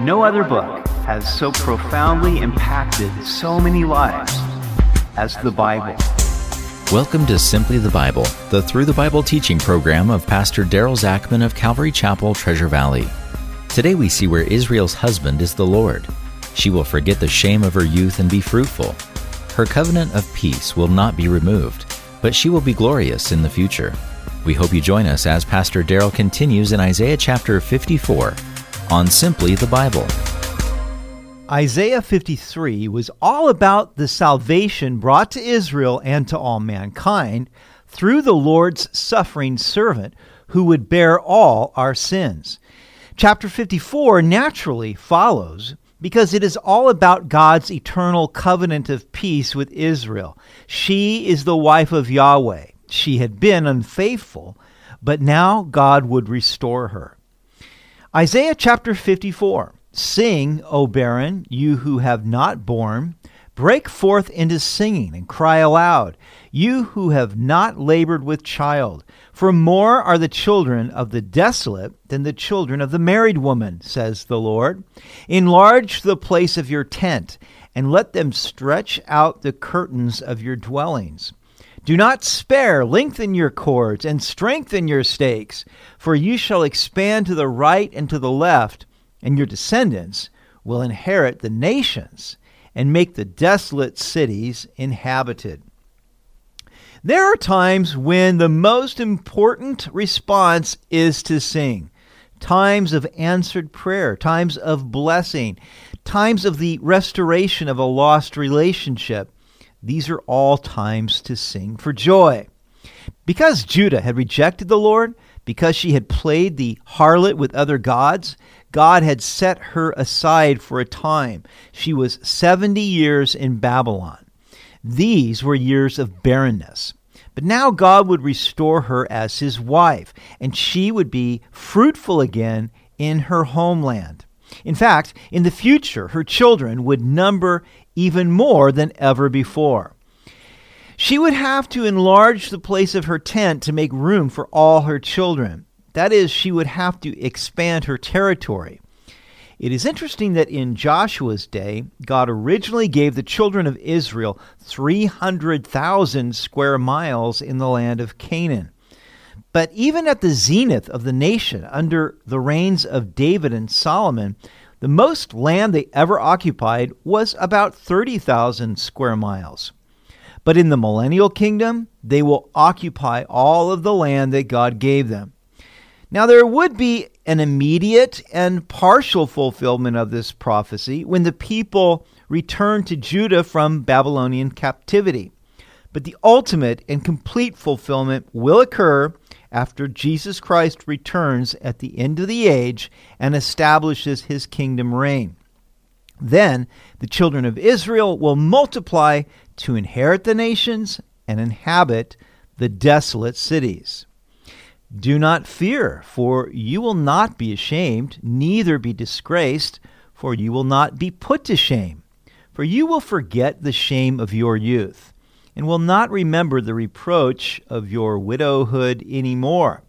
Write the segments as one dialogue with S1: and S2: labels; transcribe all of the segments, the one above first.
S1: No other book has so profoundly impacted so many lives as the Bible.
S2: Welcome to Simply the Bible, the Through the Bible teaching program of Pastor Daryl Zachman of Calvary Chapel, Treasure Valley. Today we see where Israel's husband is the Lord. She will forget the shame of her youth and be fruitful. Her covenant of peace will not be removed, but she will be glorious in the future. We hope you join us as Pastor Daryl continues in Isaiah chapter 54 on Simply the Bible.
S3: Isaiah 53 was all about the salvation brought to Israel and to all mankind through the Lord's suffering servant who would bear all our sins. Chapter 54 naturally follows because it is all about God's eternal covenant of peace with Israel. She is the wife of Yahweh. She had been unfaithful, but now God would restore her. Isaiah chapter 54 Sing, O barren, you who have not borne. Break forth into singing and cry aloud, you who have not labored with child. For more are the children of the desolate than the children of the married woman, says the Lord. Enlarge the place of your tent, and let them stretch out the curtains of your dwellings. Do not spare, lengthen your cords, and strengthen your stakes, for you shall expand to the right and to the left, and your descendants will inherit the nations and make the desolate cities inhabited. There are times when the most important response is to sing. Times of answered prayer, times of blessing, times of the restoration of a lost relationship, these are all times to sing for joy. Because Judah had rejected the Lord, because she had played the harlot with other gods, God had set her aside for a time. She was 70 years in Babylon. These were years of barrenness. But now God would restore her as his wife, and she would be fruitful again in her homeland. In fact, in the future, her children would number even more than ever before. She would have to enlarge the place of her tent to make room for all her children. That is, she would have to expand her territory. It is interesting that in Joshua's day, God originally gave the children of Israel 300,000 square miles in the land of Canaan. But even at the zenith of the nation, under the reigns of David and Solomon, the most land they ever occupied was about 30,000 square miles. But in the millennial kingdom, they will occupy all of the land that God gave them. Now, there would be an immediate and partial fulfillment of this prophecy when the people return to Judah from Babylonian captivity. But the ultimate and complete fulfillment will occur after Jesus Christ returns at the end of the age and establishes his kingdom reign. Then the children of Israel will multiply to inherit the nations and inhabit the desolate cities. Do not fear, for you will not be ashamed, neither be disgraced, for you will not be put to shame. For you will forget the shame of your youth, and will not remember the reproach of your widowhood any more.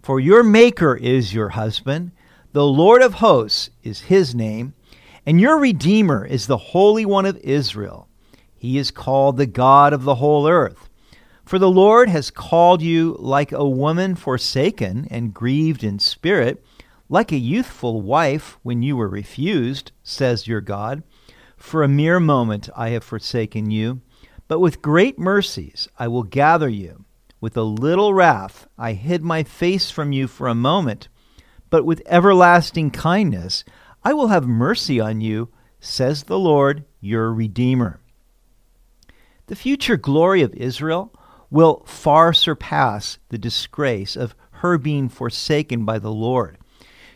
S3: For your Maker is your husband, the Lord of hosts is his name, and your Redeemer is the Holy One of Israel. He is called the God of the whole earth. For the Lord has called you like a woman forsaken and grieved in spirit, like a youthful wife when you were refused, says your God. For a mere moment I have forsaken you, but with great mercies I will gather you. With a little wrath I hid my face from you for a moment, but with everlasting kindness I will have mercy on you, says the Lord your Redeemer. The future glory of Israel will far surpass the disgrace of her being forsaken by the Lord.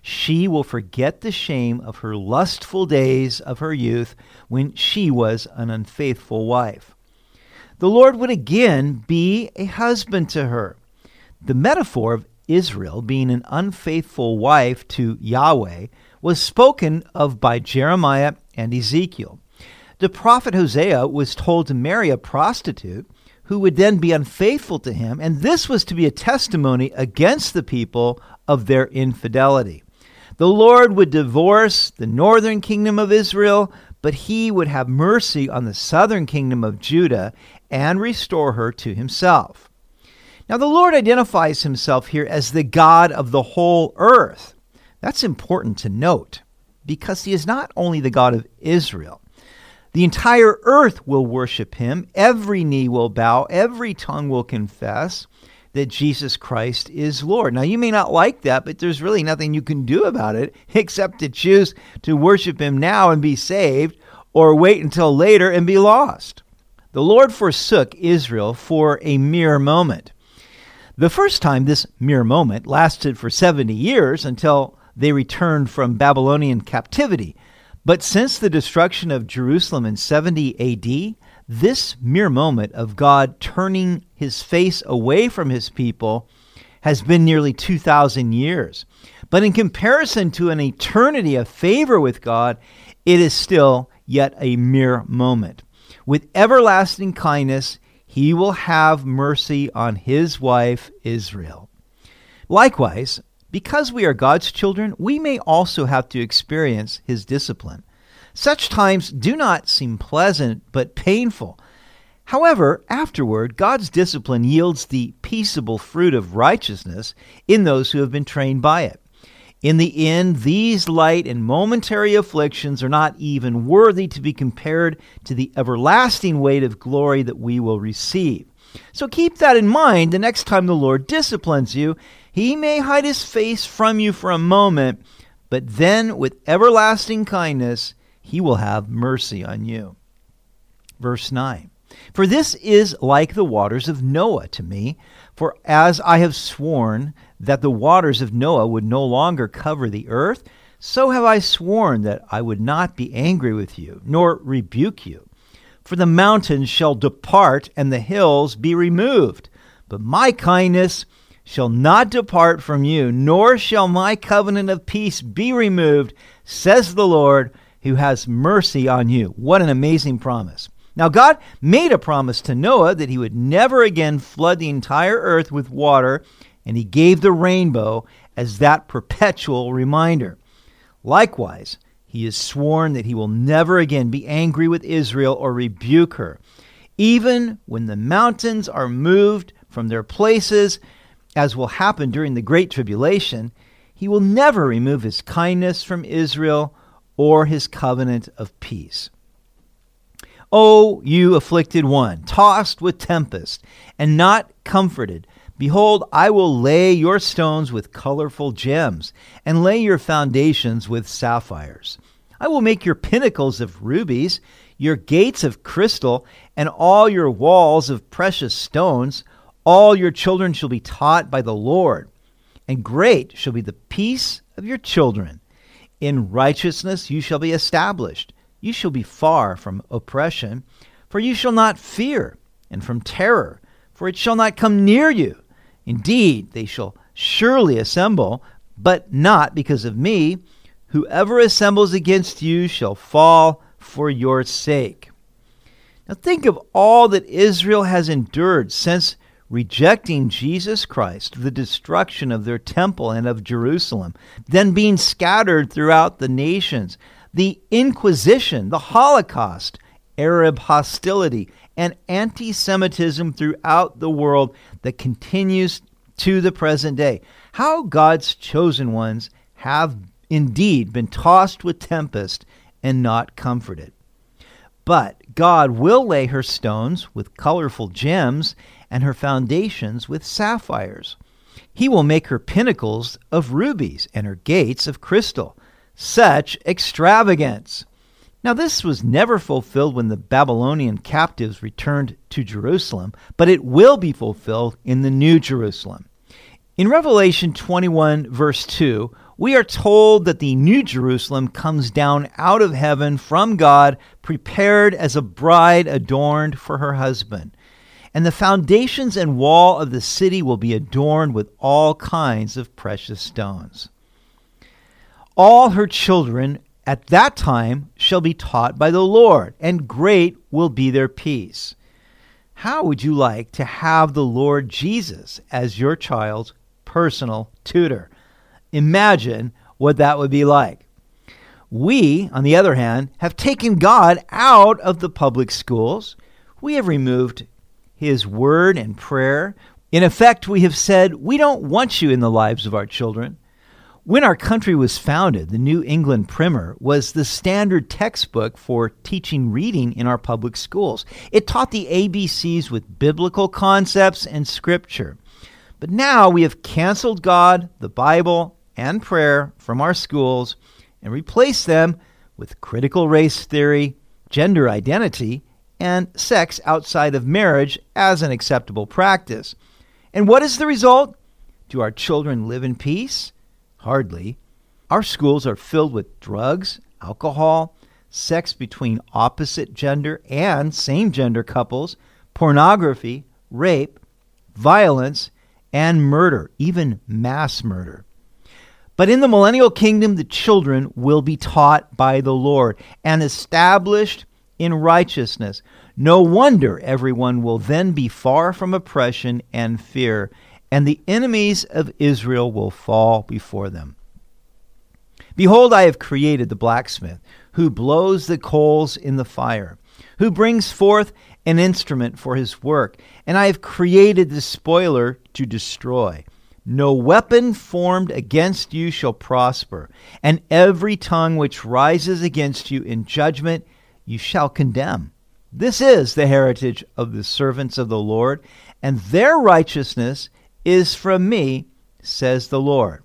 S3: She will forget the shame of her lustful days of her youth when she was an unfaithful wife. The Lord would again be a husband to her. The metaphor of Israel being an unfaithful wife to Yahweh was spoken of by Jeremiah and Ezekiel. The prophet Hosea was told to marry a prostitute who would then be unfaithful to him, and this was to be a testimony against the people of their infidelity. The Lord would divorce the northern kingdom of Israel, but he would have mercy on the southern kingdom of Judah and restore her to himself. Now, the Lord identifies himself here as the God of the whole earth. That's important to note because he is not only the God of Israel. The entire earth will worship him, every knee will bow, every tongue will confess that Jesus Christ is Lord. Now, you may not like that, but there's really nothing you can do about it except to choose to worship Him now and be saved, or wait until later and be lost. The Lord forsook Israel for a mere moment. The first time this mere moment lasted for 70 years until they returned from Babylonian captivity. But since the destruction of Jerusalem in 70 AD, this mere moment of God turning his face away from his people has been nearly 2,000 years. But in comparison to an eternity of favor with God, it is still yet a mere moment. With everlasting kindness, he will have mercy on his wife Israel. Likewise, because we are God's children, we may also have to experience his discipline. Such times do not seem pleasant, but painful. However, afterward, God's discipline yields the peaceable fruit of righteousness in those who have been trained by it. In the end, these light and momentary afflictions are not even worthy to be compared to the everlasting weight of glory that we will receive. So keep that in mind the next time the Lord disciplines you. He may hide his face from you for a moment, but then with everlasting kindness, he will have mercy on you. Verse 9 For this is like the waters of Noah to me, for as I have sworn that the waters of Noah would no longer cover the earth, so have I sworn that I would not be angry with you, nor rebuke you. For the mountains shall depart, and the hills be removed. But my kindness shall not depart from you, nor shall my covenant of peace be removed, says the Lord who has mercy on you. What an amazing promise. Now, God made a promise to Noah that he would never again flood the entire earth with water, and he gave the rainbow as that perpetual reminder. Likewise, he has sworn that he will never again be angry with Israel or rebuke her. Even when the mountains are moved from their places, as will happen during the Great Tribulation, he will never remove his kindness from Israel or his covenant of peace. O you afflicted one, tossed with tempest, and not comforted, behold, I will lay your stones with colorful gems, and lay your foundations with sapphires. I will make your pinnacles of rubies, your gates of crystal, and all your walls of precious stones. All your children shall be taught by the Lord, and great shall be the peace of your children. In righteousness you shall be established. You shall be far from oppression, for you shall not fear, and from terror, for it shall not come near you. Indeed, they shall surely assemble, but not because of me. Whoever assembles against you shall fall for your sake. Now think of all that Israel has endured since rejecting Jesus Christ, the destruction of their temple and of Jerusalem, then being scattered throughout the nations, the Inquisition, the Holocaust, Arab hostility, and anti Semitism throughout the world that continues to the present day. How God's chosen ones have indeed been tossed with tempest and not comforted. But God will lay her stones with colorful gems and her foundations with sapphires. He will make her pinnacles of rubies and her gates of crystal. Such extravagance! Now, this was never fulfilled when the Babylonian captives returned to Jerusalem, but it will be fulfilled in the New Jerusalem. In Revelation 21, verse 2, we are told that the New Jerusalem comes down out of heaven from God, prepared as a bride adorned for her husband and the foundations and wall of the city will be adorned with all kinds of precious stones. All her children at that time shall be taught by the Lord, and great will be their peace. How would you like to have the Lord Jesus as your child's personal tutor? Imagine what that would be like. We, on the other hand, have taken God out of the public schools. We have removed His word and prayer. In effect, we have said, We don't want you in the lives of our children. When our country was founded, the New England Primer was the standard textbook for teaching reading in our public schools. It taught the ABCs with biblical concepts and scripture. But now we have canceled God, the Bible, and prayer from our schools and replaced them with critical race theory, gender identity, and sex outside of marriage as an acceptable practice. And what is the result? Do our children live in peace? Hardly. Our schools are filled with drugs, alcohol, sex between opposite gender and same gender couples, pornography, rape, violence, and murder, even mass murder. But in the millennial kingdom, the children will be taught by the Lord and established in righteousness. No wonder everyone will then be far from oppression and fear and the enemies of Israel will fall before them. Behold, I have created the blacksmith, who blows the coals in the fire, who brings forth an instrument for his work, and I have created the spoiler to destroy. No weapon formed against you shall prosper, and every tongue which rises against you in judgment you shall condemn. This is the heritage of the servants of the Lord, and their righteousness is from me, says the Lord.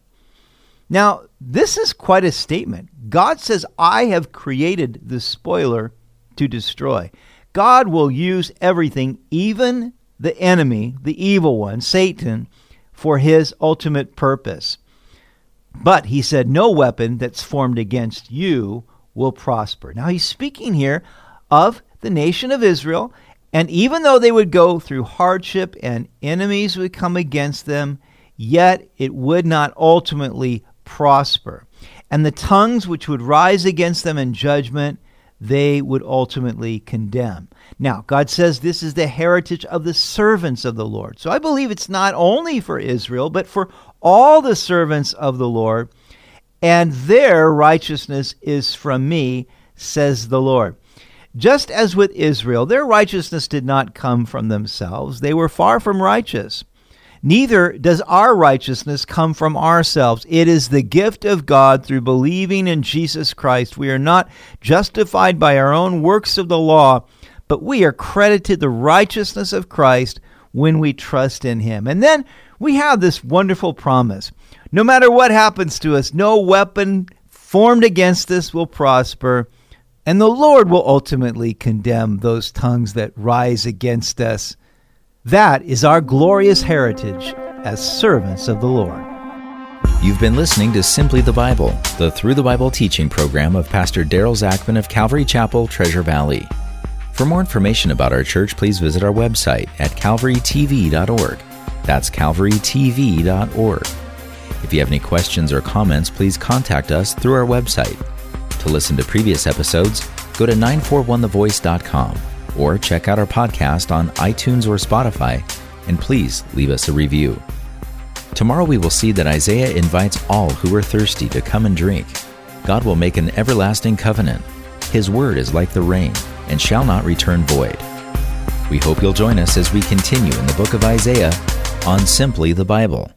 S3: Now, this is quite a statement. God says, I have created the spoiler to destroy. God will use everything, even the enemy, the evil one, Satan, for his ultimate purpose. But he said, No weapon that's formed against you will prosper. Now, he's speaking here of the nation of Israel and even though they would go through hardship and enemies would come against them, yet it would not ultimately prosper. And the tongues which would rise against them in judgment, they would ultimately condemn. Now, God says this is the heritage of the servants of the Lord. So I believe it's not only for Israel, but for all the servants of the Lord. And their righteousness is from me, says the Lord. Just as with Israel, their righteousness did not come from themselves, they were far from righteous. Neither does our righteousness come from ourselves. It is the gift of God through believing in Jesus Christ. We are not justified by our own works of the law, but we are credited the righteousness of Christ when we trust in Him. And then we have this wonderful promise no matter what happens to us, no weapon formed against us will prosper and the Lord will ultimately condemn those tongues that rise against us. That is our glorious heritage as servants of the Lord.
S2: You've been listening to Simply the Bible, the Through the Bible teaching program of Pastor Daryl Zachman of Calvary Chapel, Treasure Valley. For more information about our church, please visit our website at calvarytv.org. That's calvarytv.org. If you have any questions or comments, please contact us through our website to listen to previous episodes, go to 941thevoice.com or check out our podcast on iTunes or Spotify, and please leave us a review. Tomorrow we will see that Isaiah invites all who are thirsty to come and drink. God will make an everlasting covenant. His word is like the rain and shall not return void. We hope you'll join us as we continue in the book of Isaiah on Simply the Bible.